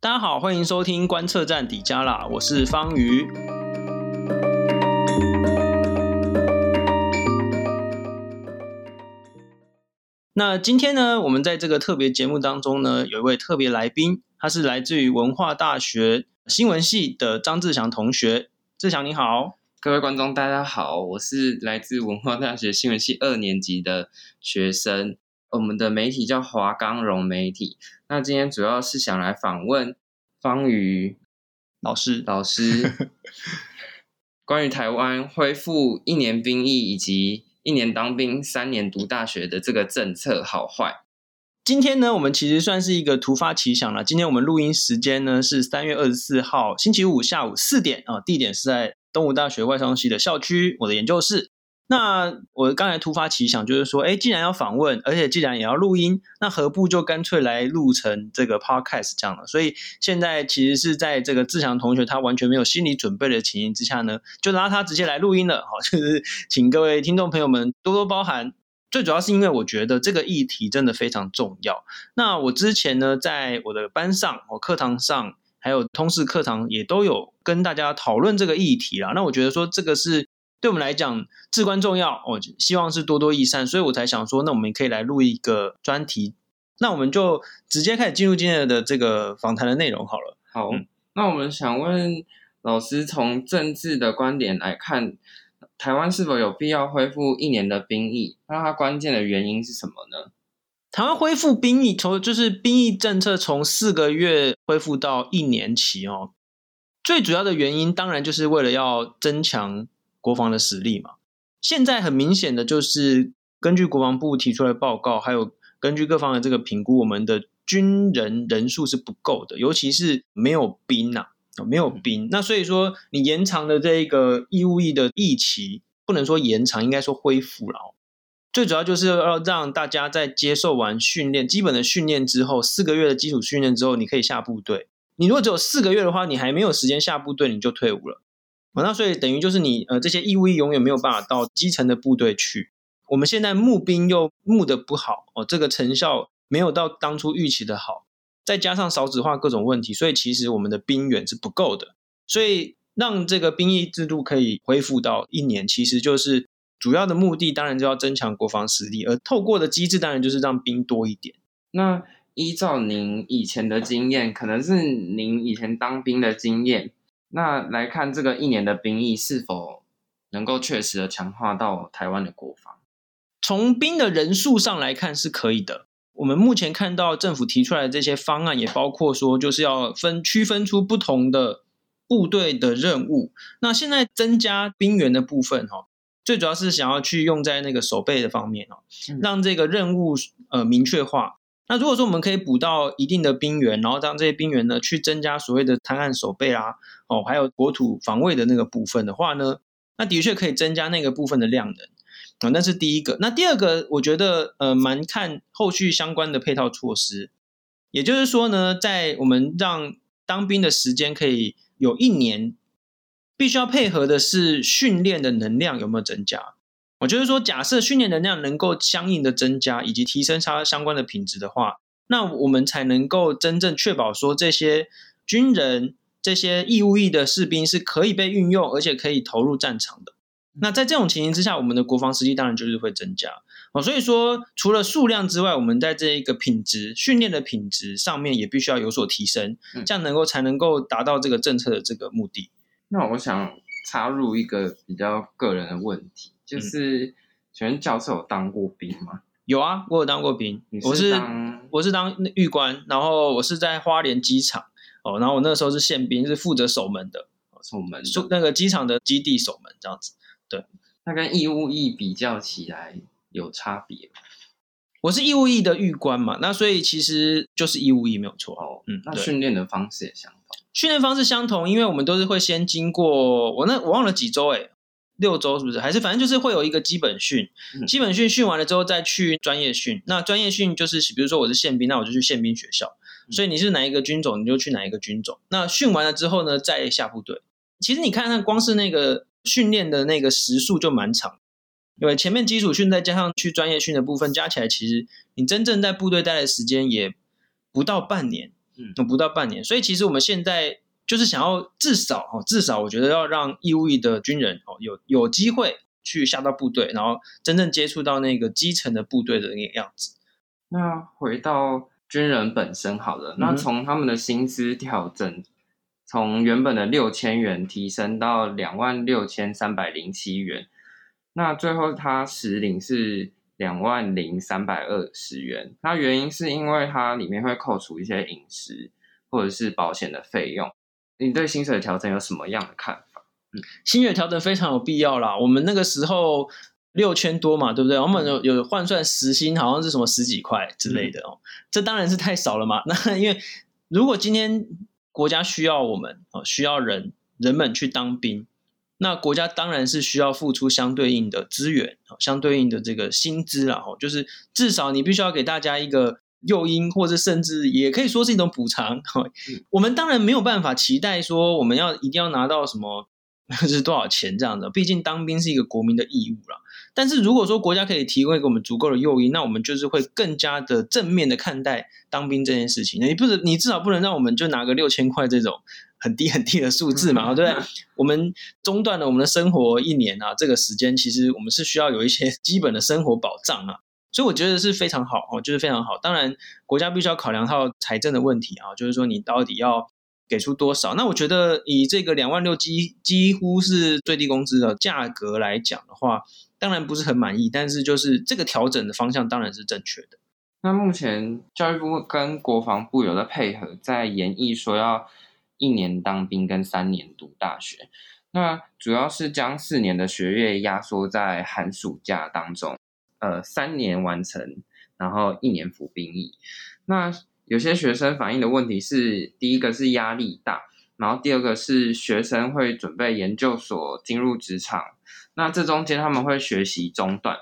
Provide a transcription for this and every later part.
大家好，欢迎收听观测站底加啦，我是方瑜。那今天呢，我们在这个特别节目当中呢，有一位特别来宾，他是来自于文化大学新闻系的张志祥同学。志祥你好，各位观众大家好，我是来自文化大学新闻系二年级的学生。我们的媒体叫华冈融媒体。那今天主要是想来访问方瑜老师，老师 关于台湾恢复一年兵役以及一年当兵、三年读大学的这个政策好坏。今天呢，我们其实算是一个突发奇想了。今天我们录音时间呢是三月二十四号星期五下午四点啊，地点是在东吴大学外商系的校区，我的研究室。那我刚才突发奇想，就是说，哎，既然要访问，而且既然也要录音，那何不就干脆来录成这个 podcast 这样了？所以现在其实是在这个志强同学他完全没有心理准备的情形之下呢，就拉他直接来录音了。好，就是请各位听众朋友们多多包涵。最主要是因为我觉得这个议题真的非常重要。那我之前呢，在我的班上、我课堂上，还有通识课堂也都有跟大家讨论这个议题啦。那我觉得说这个是。对我们来讲至关重要，我希望是多多益善，所以我才想说，那我们可以来录一个专题，那我们就直接开始进入今天的这个访谈的内容好了。好，嗯、那我们想问老师，从政治的观点来看，台湾是否有必要恢复一年的兵役？那它关键的原因是什么呢？台湾恢复兵役，从就是兵役政策从四个月恢复到一年期哦，最主要的原因当然就是为了要增强。国防的实力嘛，现在很明显的就是根据国防部提出来的报告，还有根据各方的这个评估，我们的军人人数是不够的，尤其是没有兵呐、啊，没有兵。那所以说，你延长的这个义务役的役期，不能说延长，应该说恢复了。最主要就是要让大家在接受完训练，基本的训练之后，四个月的基础训练之后，你可以下部队。你如果只有四个月的话，你还没有时间下部队，你就退伍了。那所以等于就是你呃这些义务役永远没有办法到基层的部队去。我们现在募兵又募的不好哦，这个成效没有到当初预期的好，再加上少子化各种问题，所以其实我们的兵源是不够的。所以让这个兵役制度可以恢复到一年，其实就是主要的目的，当然就要增强国防实力，而透过的机制当然就是让兵多一点。那依照您以前的经验，可能是您以前当兵的经验。那来看这个一年的兵役是否能够确实的强化到台湾的国防？从兵的人数上来看是可以的。我们目前看到政府提出来的这些方案，也包括说就是要分区分出不同的部队的任务。那现在增加兵员的部分，哈，最主要是想要去用在那个守备的方面，哦，让这个任务呃明确化。那如果说我们可以补到一定的兵员，然后让这些兵员呢去增加所谓的滩岸守备啊，哦，还有国土防卫的那个部分的话呢，那的确可以增加那个部分的量能啊。那是第一个。那第二个，我觉得呃蛮看后续相关的配套措施，也就是说呢，在我们让当兵的时间可以有一年，必须要配合的是训练的能量有没有增加。我就是说，假设训练能量能够相应的增加，以及提升它相关的品质的话，那我们才能够真正确保说这些军人、这些义务役的士兵是可以被运用，而且可以投入战场的。那在这种情形之下，我们的国防实力当然就是会增加。哦，所以说除了数量之外，我们在这一个品质训练的品质上面也必须要有所提升，这样能够才能够达到这个政策的这个目的。那我想插入一个比较个人的问题。就是，请问教授有当过兵吗？有啊，我有当过兵。我是我是当狱官，然后我是在花莲机场哦，然后我那个时候是宪兵，是负责守门的，守门，那个机场的基地守门这样子。对，那跟义务役比较起来有差别吗？我是义务役的狱官嘛，那所以其实就是义务役没有错哦。嗯，那训练的方式也相同，训练方式相同，因为我们都是会先经过我那我忘了几周哎。六周是不是？还是反正就是会有一个基本训，基本训训完了之后再去专业训。那专业训就是，比如说我是宪兵，那我就去宪兵学校。所以你是哪一个军种，你就去哪一个军种。那训完了之后呢，再下部队。其实你看看，光是那个训练的那个时数就蛮长，因为前面基础训再加上去专业训的部分加起来，其实你真正在部队待的时间也不到半年。嗯，不到半年。所以其实我们现在就是想要至少哦，至少我觉得要让义务役的军人哦有有机会去下到部队，然后真正接触到那个基层的部队的那个样子。那回到军人本身好了，那从他们的薪资调整，从原本的六千元提升到两万六千三百零七元，那最后他实领是两万零三百二十元。那原因是因为它里面会扣除一些饮食或者是保险的费用。你对薪水调整有什么样的看法？嗯，薪水调整非常有必要啦。我们那个时候。六千多嘛，对不对？我们有有换算时薪，好像是什么十几块之类的哦。嗯、这当然是太少了嘛。那 因为如果今天国家需要我们哦，需要人人们去当兵，那国家当然是需要付出相对应的资源，相对应的这个薪资啦。哦，就是至少你必须要给大家一个诱因，或者甚至也可以说是一种补偿。嗯、我们当然没有办法期待说我们要一定要拿到什么 是多少钱这样的，毕竟当兵是一个国民的义务了。但是如果说国家可以提供给我们足够的诱因，那我们就是会更加的正面的看待当兵这件事情。你不是你至少不能让我们就拿个六千块这种很低很低的数字嘛，对不对？我们中断了我们的生活一年啊，这个时间其实我们是需要有一些基本的生活保障啊。所以我觉得是非常好哦，就是非常好。当然，国家必须要考量到财政的问题啊，就是说你到底要给出多少？那我觉得以这个两万六几几乎是最低工资的价格来讲的话。当然不是很满意，但是就是这个调整的方向当然是正确的。那目前教育部跟国防部有在配合，在研议说要一年当兵跟三年读大学。那主要是将四年的学业压缩在寒暑假当中，呃，三年完成，然后一年服兵役。那有些学生反映的问题是，第一个是压力大，然后第二个是学生会准备研究所进入职场。那这中间他们会学习中断。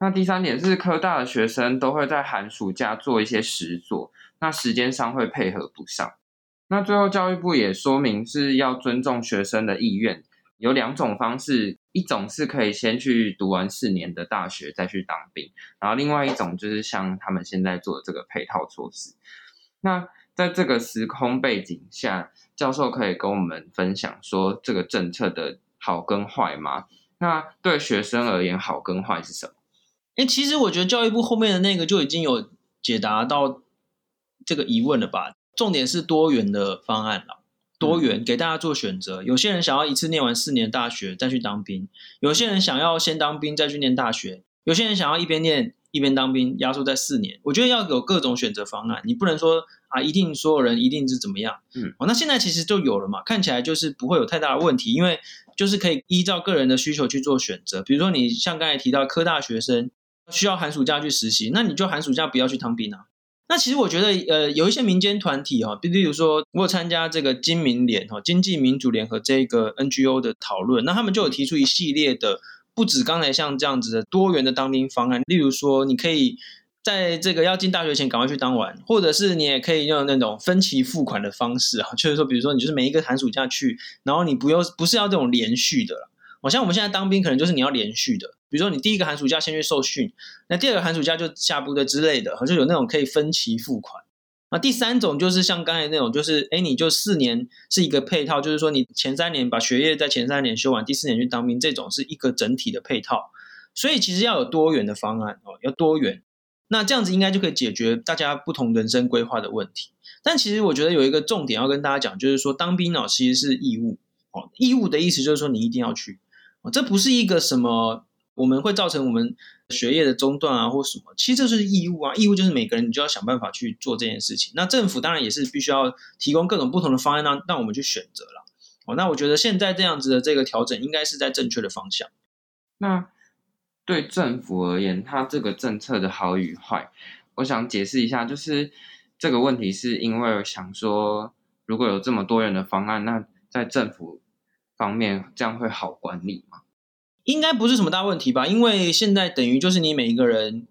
那第三点是科大的学生都会在寒暑假做一些实作，那时间上会配合不上。那最后教育部也说明是要尊重学生的意愿，有两种方式，一种是可以先去读完四年的大学再去当兵，然后另外一种就是像他们现在做的这个配套措施。那在这个时空背景下，教授可以跟我们分享说这个政策的好跟坏吗？那对学生而言，好跟坏是什么？哎，其实我觉得教育部后面的那个就已经有解答到这个疑问了吧？重点是多元的方案了，多元给大家做选择。有些人想要一次念完四年大学再去当兵，有些人想要先当兵再去念大学，有些人想要一边念一边当兵，压缩在四年。我觉得要有各种选择方案，你不能说啊，一定所有人一定是怎么样。嗯，哦，那现在其实就有了嘛，看起来就是不会有太大的问题，因为。就是可以依照个人的需求去做选择，比如说你像刚才提到科大学生需要寒暑假去实习，那你就寒暑假不要去当兵啊。那其实我觉得，呃，有一些民间团体哈，比如说我有参加这个金民联哈，经济民主联合这个 NGO 的讨论，那他们就有提出一系列的，不止刚才像这样子的多元的当兵方案，例如说你可以。在这个要进大学前赶快去当完，或者是你也可以用那种分期付款的方式啊，就是说，比如说你就是每一个寒暑假去，然后你不用不是要这种连续的了。好像我们现在当兵可能就是你要连续的，比如说你第一个寒暑假先去受训，那第二个寒暑假就下部队之类的，就有那种可以分期付款。那第三种就是像刚才那种，就是哎，你就四年是一个配套，就是说你前三年把学业在前三年修完，第四年去当兵，这种是一个整体的配套。所以其实要有多元的方案哦，要多元。那这样子应该就可以解决大家不同人生规划的问题。但其实我觉得有一个重点要跟大家讲，就是说当兵哦，其实是义务哦。义务的意思就是说你一定要去，这不是一个什么我们会造成我们学业的中断啊或什么。其实这是义务啊，义务就是每个人你就要想办法去做这件事情。那政府当然也是必须要提供各种不同的方案让让我们去选择了哦。那我觉得现在这样子的这个调整应该是在正确的方向。那。对政府而言，它这个政策的好与坏，我想解释一下，就是这个问题是因为想说，如果有这么多人的方案，那在政府方面这样会好管理吗？应该不是什么大问题吧？因为现在等于就是你每一个人，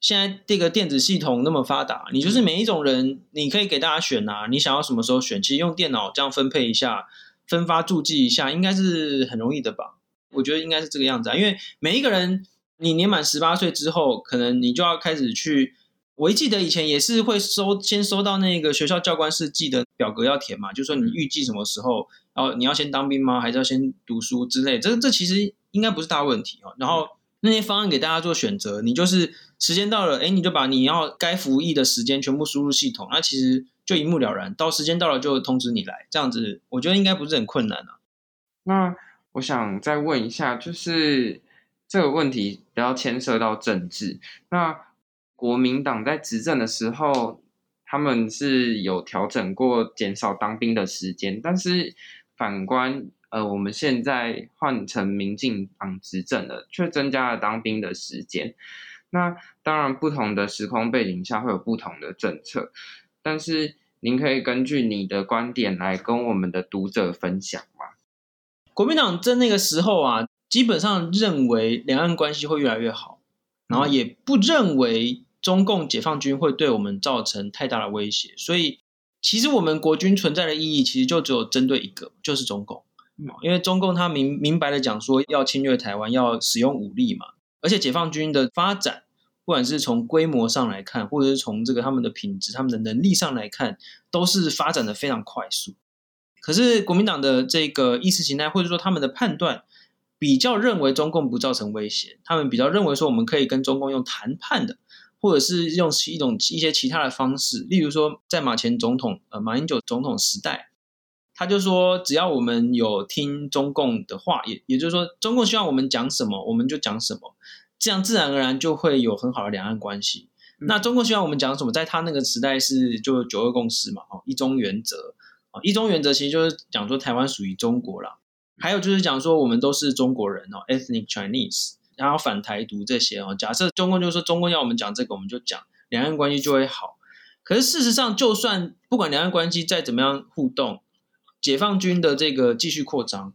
现在这个电子系统那么发达，你就是每一种人，你可以给大家选啊，你想要什么时候选，其实用电脑这样分配一下，分发注记一下，应该是很容易的吧？我觉得应该是这个样子啊，因为每一个人。你年满十八岁之后，可能你就要开始去我一记得以前也是会收，先收到那个学校教官室寄的表格要填嘛，就说你预计什么时候，然后你要先当兵吗？还是要先读书之类？这这其实应该不是大问题哦。然后那些方案给大家做选择，你就是时间到了，哎，你就把你要该服役的时间全部输入系统，那其实就一目了然。到时间到了就通知你来，这样子我觉得应该不是很困难啊。那我想再问一下，就是这个问题不要牵涉到政治，那。国民党在执政的时候，他们是有调整过减少当兵的时间，但是反观呃，我们现在换成民进党执政了，却增加了当兵的时间。那当然，不同的时空背景下会有不同的政策，但是您可以根据你的观点来跟我们的读者分享吗？国民党在那个时候啊，基本上认为两岸关系会越来越好，然后也不认为。中共解放军会对我们造成太大的威胁，所以其实我们国军存在的意义，其实就只有针对一个，就是中共。因为中共他明明白的讲说要侵略台湾，要使用武力嘛，而且解放军的发展，不管是从规模上来看，或者是从这个他们的品质、他们的能力上来看，都是发展的非常快速。可是国民党的这个意识形态，或者说他们的判断，比较认为中共不造成威胁，他们比较认为说我们可以跟中共用谈判的。或者是用一种一些其他的方式，例如说，在马前总统呃马英九总统时代，他就说，只要我们有听中共的话，也也就是说，中共希望我们讲什么，我们就讲什么，这样自然而然就会有很好的两岸关系。嗯、那中共希望我们讲什么，在他那个时代是就九二共识嘛，哦，一中原则啊，一中原则其实就是讲说台湾属于中国啦，还有就是讲说我们都是中国人哦，ethnic Chinese。然后反台独这些哦，假设中共就说中共要我们讲这个，我们就讲两岸关系就会好。可是事实上，就算不管两岸关系再怎么样互动，解放军的这个继续扩张，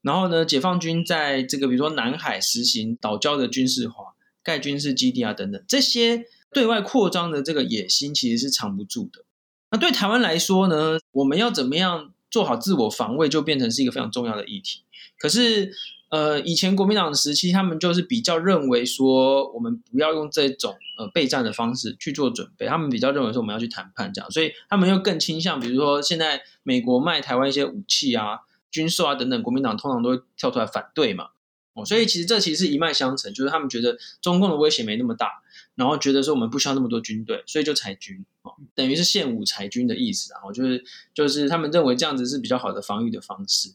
然后呢，解放军在这个比如说南海实行岛礁的军事化、盖军事基地啊等等，这些对外扩张的这个野心其实是藏不住的。那对台湾来说呢，我们要怎么样做好自我防卫，就变成是一个非常重要的议题。可是。呃，以前国民党的时期，他们就是比较认为说，我们不要用这种呃备战的方式去做准备，他们比较认为说我们要去谈判这样，所以他们又更倾向，比如说现在美国卖台湾一些武器啊、军售啊等等，国民党通常都会跳出来反对嘛。哦，所以其实这其实是一脉相承，就是他们觉得中共的威胁没那么大，然后觉得说我们不需要那么多军队，所以就裁军，哦，等于是献武裁军的意思，然后就是就是他们认为这样子是比较好的防御的方式。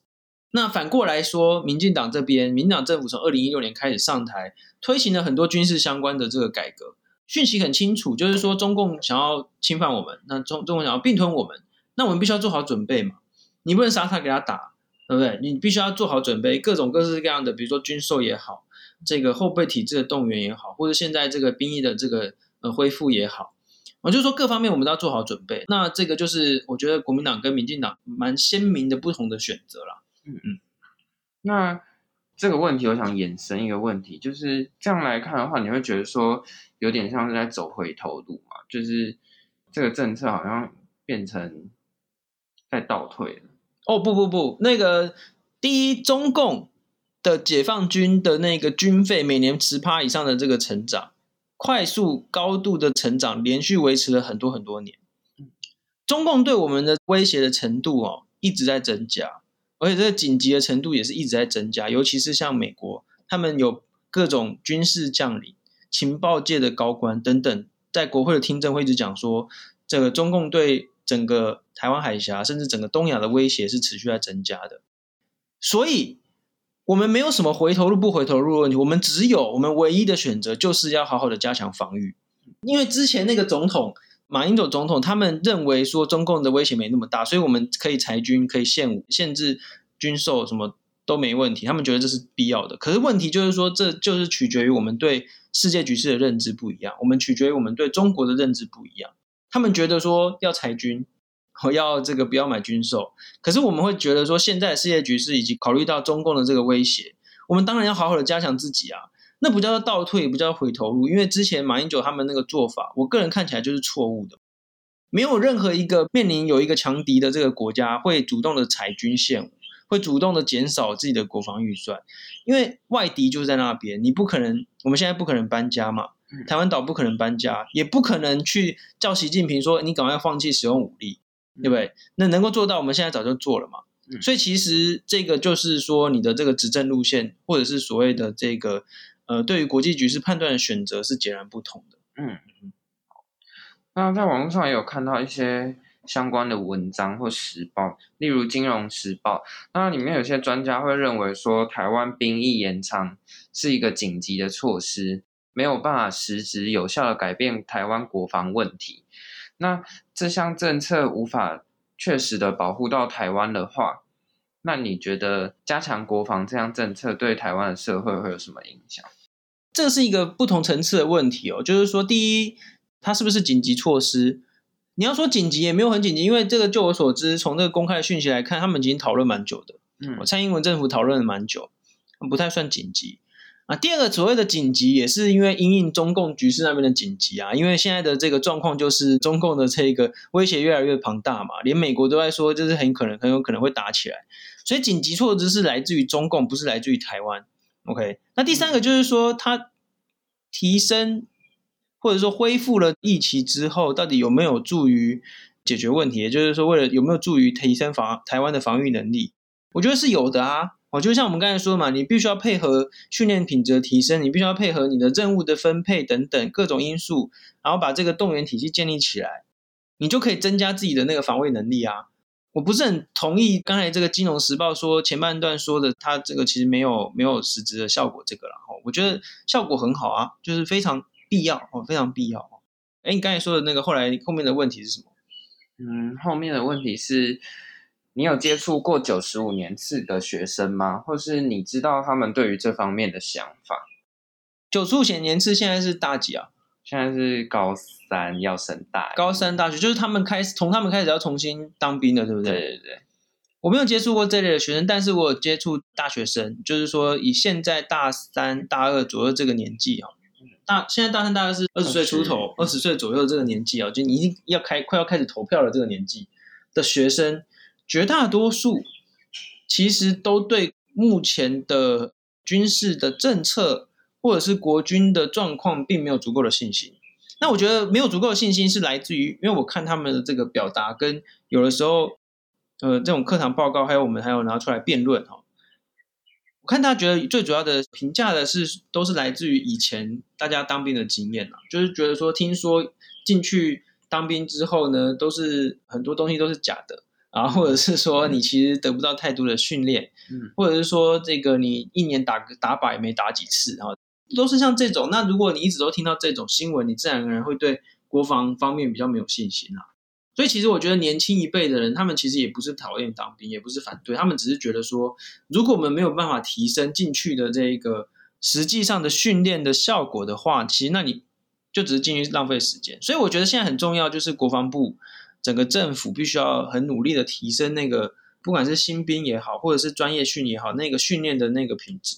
那反过来说，民进党这边，民党政府从二零一六年开始上台，推行了很多军事相关的这个改革，讯息很清楚，就是说中共想要侵犯我们，那中中共想要并吞我们，那我们必须要做好准备嘛，你不能傻傻给他打，对不对？你必须要做好准备，各种各式各样的，比如说军售也好，这个后备体制的动员也好，或者现在这个兵役的这个呃恢复也好，我就是说各方面我们都要做好准备。那这个就是我觉得国民党跟民进党蛮鲜明的不同的选择啦。嗯嗯，那这个问题我想衍生一个问题，就是这样来看的话，你会觉得说有点像是在走回头路嘛？就是这个政策好像变成在倒退了。哦不不不，那个第一，中共的解放军的那个军费每年十趴以上的这个成长，快速高度的成长，连续维持了很多很多年。中共对我们的威胁的程度哦，一直在增加。而且这个紧急的程度也是一直在增加，尤其是像美国，他们有各种军事将领、情报界的高官等等，在国会的听证会一直讲说，这个中共对整个台湾海峡甚至整个东亚的威胁是持续在增加的。所以，我们没有什么回头路不回头路的问题，我们只有我们唯一的选择就是要好好的加强防御，因为之前那个总统。马英九总统他们认为说中共的威胁没那么大，所以我们可以裁军，可以限，限制军售，什么都没问题。他们觉得这是必要的。可是问题就是说，这就是取决于我们对世界局势的认知不一样，我们取决于我们对中国的认知不一样。他们觉得说要裁军，要这个不要买军售，可是我们会觉得说，现在的世界局势以及考虑到中共的这个威胁，我们当然要好好的加强自己啊。那不叫做倒退，也不叫回头路，因为之前马英九他们那个做法，我个人看起来就是错误的。没有任何一个面临有一个强敌的这个国家会主动的裁军献武，会主动的减少自己的国防预算，因为外敌就是在那边，你不可能，我们现在不可能搬家嘛，台湾岛不可能搬家，也不可能去叫习近平说你赶快放弃使用武力，对不对？那能够做到，我们现在早就做了嘛。所以其实这个就是说，你的这个执政路线，或者是所谓的这个呃，对于国际局势判断的选择是截然不同的。嗯嗯。那在网络上也有看到一些相关的文章或时报，例如《金融时报》，那里面有些专家会认为说，台湾兵役延长是一个紧急的措施，没有办法实质有效的改变台湾国防问题。那这项政策无法确实的保护到台湾的话，那你觉得加强国防这项政策对台湾的社会会有什么影响？这是一个不同层次的问题哦。就是说，第一，它是不是紧急措施？你要说紧急也没有很紧急，因为这个，就我所知，从这个公开的讯息来看，他们已经讨论蛮久的。嗯，蔡英文政府讨论了蛮久，不太算紧急。啊，第二个所谓的紧急，也是因为因应中共局势那边的紧急啊，因为现在的这个状况就是中共的这个威胁越来越庞大嘛，连美国都在说，就是很可能很有可能会打起来，所以紧急措施是来自于中共，不是来自于台湾。OK，那第三个就是说，它提升或者说恢复了疫期之后，到底有没有助于解决问题？也就是说，为了有没有助于提升防台湾的防御能力？我觉得是有的啊。哦，就像我们刚才说嘛，你必须要配合训练品质的提升，你必须要配合你的任务的分配等等各种因素，然后把这个动员体系建立起来，你就可以增加自己的那个防卫能力啊。我不是很同意刚才这个《金融时报》说前半段说的，它这个其实没有没有实质的效果这个然后，我觉得效果很好啊，就是非常必要哦，非常必要哦。哎，你刚才说的那个后来后面的问题是什么？嗯，后面的问题是。你有接触过九十五年次的学生吗？或是你知道他们对于这方面的想法？九十五年次现在是大几啊？现在是高三要升大，高三大学就是他们开始从他们开始要重新当兵的，对不对？对对对。我没有接触过这类的学生，但是我有接触大学生，就是说以现在大三、大二左右这个年纪啊，大现在大三、大二是二十岁出头，二十岁左右这个年纪啊，就你已经要开快要开始投票了这个年纪的学生。绝大多数其实都对目前的军事的政策或者是国军的状况并没有足够的信心。那我觉得没有足够的信心是来自于，因为我看他们的这个表达跟有的时候，呃，这种课堂报告还有我们还有拿出来辩论哈。我看他觉得最主要的评价的是都是来自于以前大家当兵的经验啊，就是觉得说听说进去当兵之后呢，都是很多东西都是假的。啊，或者是说你其实得不到太多的训练，嗯，或者是说这个你一年打个打靶也没打几次，然后都是像这种。那如果你一直都听到这种新闻，你自然而然会对国防方面比较没有信心啊。所以其实我觉得年轻一辈的人，他们其实也不是讨厌当兵，也不是反对，他们只是觉得说，如果我们没有办法提升进去的这个实际上的训练的效果的话，其实那你就只是进去浪费时间。所以我觉得现在很重要，就是国防部。整个政府必须要很努力的提升那个，不管是新兵也好，或者是专业训也好，那个训练的那个品质。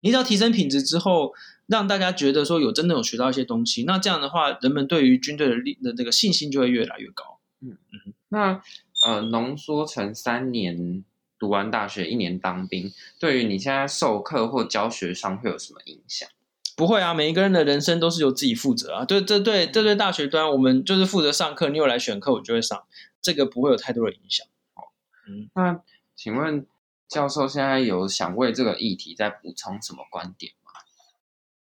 你只要提升品质之后，让大家觉得说有真的有学到一些东西，那这样的话，人们对于军队的力的这个信心就会越来越高。嗯嗯。那呃，浓缩成三年读完大学，一年当兵，对于你现在授课或教学上会有什么影响？不会啊，每一个人的人生都是由自己负责啊。对，这对这对大学端，我们就是负责上课。你有来选课，我就会上，这个不会有太多的影响。好嗯，那请问教授现在有想为这个议题再补充什么观点吗？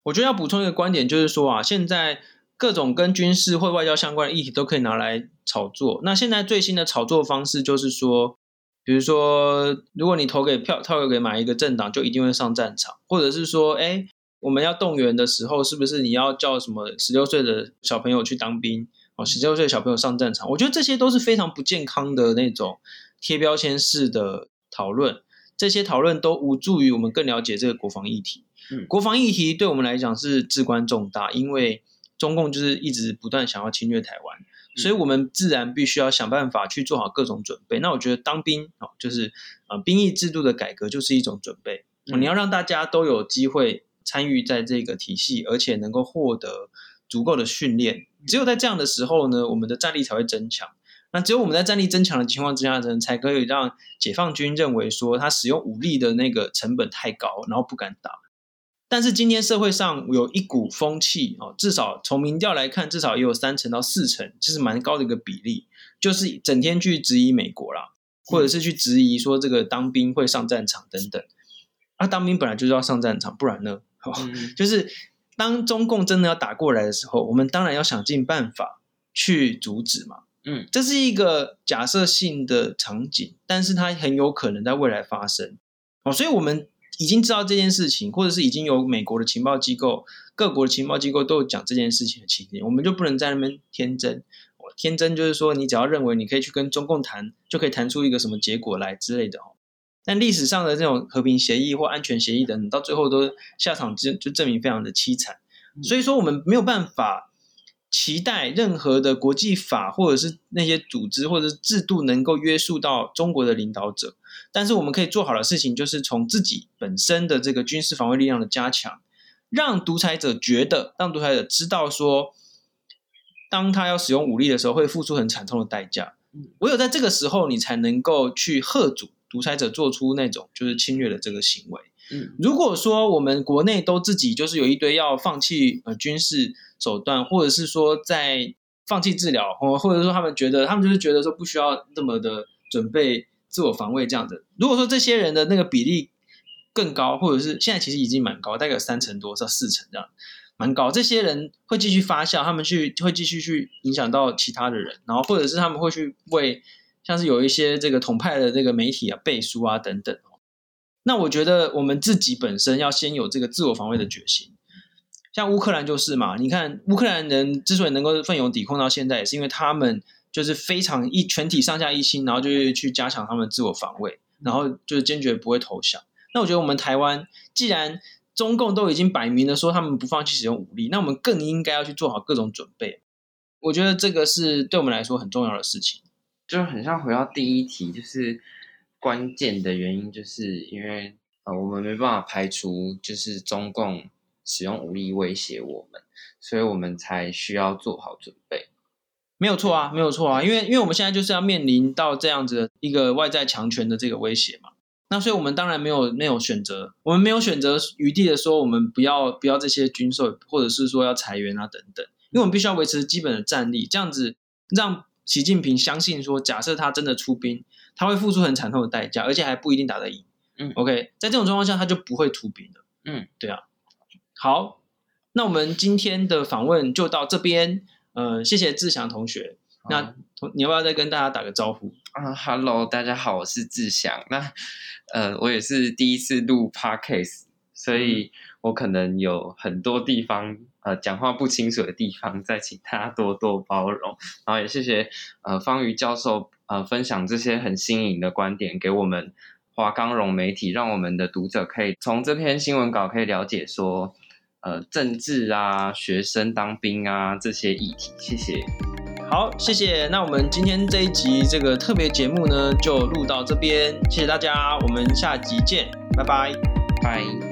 我觉得要补充一个观点，就是说啊，现在各种跟军事或外交相关的议题都可以拿来炒作。那现在最新的炒作方式就是说，比如说，如果你投给票，投给买一个政党，就一定会上战场，或者是说，哎。我们要动员的时候，是不是你要叫什么十六岁的小朋友去当兵？哦，十六岁小朋友上战场，我觉得这些都是非常不健康的那种贴标签式的讨论。这些讨论都无助于我们更了解这个国防议题。嗯，国防议题对我们来讲是至关重大，因为中共就是一直不断想要侵略台湾，所以我们自然必须要想办法去做好各种准备。那我觉得当兵哦，就是呃兵役制度的改革就是一种准备。你要让大家都有机会。参与在这个体系，而且能够获得足够的训练，只有在这样的时候呢，我们的战力才会增强。那只有我们在战力增强的情况之下呢，才可以让解放军认为说他使用武力的那个成本太高，然后不敢打。但是今天社会上有一股风气哦，至少从民调来看，至少也有三成到四成，就是蛮高的一个比例，就是整天去质疑美国啦，或者是去质疑说这个当兵会上战场等等。啊，当兵本来就是要上战场，不然呢？哦，就是当中共真的要打过来的时候，我们当然要想尽办法去阻止嘛。嗯，这是一个假设性的场景，但是它很有可能在未来发生。哦，所以我们。已经知道这件事情，或者是已经有美国的情报机构、各国的情报机构都有讲这件事情的情形，我们就不能在那边天真。天真就是说，你只要认为你可以去跟中共谈，就可以谈出一个什么结果来之类的哦。但历史上的这种和平协议或安全协议等等，到最后都下场就就证明非常的凄惨。所以说，我们没有办法期待任何的国际法或者是那些组织或者是制度能够约束到中国的领导者。但是我们可以做好的事情，就是从自己本身的这个军事防卫力量的加强，让独裁者觉得，让独裁者知道说，当他要使用武力的时候，会付出很惨痛的代价。唯有在这个时候，你才能够去吓阻独裁者做出那种就是侵略的这个行为。如果说我们国内都自己就是有一堆要放弃呃军事手段，或者是说在放弃治疗，或者说他们觉得他们就是觉得说不需要那么的准备。自我防卫这样的，如果说这些人的那个比例更高，或者是现在其实已经蛮高，大概有三成多到四成这样，蛮高。这些人会继续发酵，他们去会继续去影响到其他的人，然后或者是他们会去为像是有一些这个统派的这个媒体啊背书啊等等。那我觉得我们自己本身要先有这个自我防卫的决心。像乌克兰就是嘛，你看乌克兰人之所以能够奋勇抵抗到现在，也是因为他们。就是非常一全体上下一心，然后就去加强他们自我防卫，然后就是坚决不会投降。那我觉得我们台湾，既然中共都已经摆明了说他们不放弃使用武力，那我们更应该要去做好各种准备。我觉得这个是对我们来说很重要的事情。就是很像回到第一题，就是关键的原因，就是因为呃我们没办法排除就是中共使用武力威胁我们，所以我们才需要做好准备。没有错啊，没有错啊，因为因为我们现在就是要面临到这样子的一个外在强权的这个威胁嘛，那所以我们当然没有没有选择，我们没有选择余地的说我们不要不要这些军售，或者是说要裁员啊等等，因为我们必须要维持基本的战力，这样子让习近平相信说，假设他真的出兵，他会付出很惨痛的代价，而且还不一定打得赢。嗯，OK，在这种状况下，他就不会出兵了。嗯，对啊。好，那我们今天的访问就到这边。呃，谢谢志祥同学。那同你要不要再跟大家打个招呼啊？Hello，大家好，我是志祥。那呃，我也是第一次录 Podcast，所以我可能有很多地方呃讲话不清楚的地方，再请大家多多包容。然后也谢谢呃方瑜教授呃分享这些很新颖的观点给我们华冈荣媒体，让我们的读者可以从这篇新闻稿可以了解说。呃，政治啊，学生当兵啊，这些议题，谢谢。好，谢谢。那我们今天这一集这个特别节目呢，就录到这边，谢谢大家，我们下集见，拜拜，拜。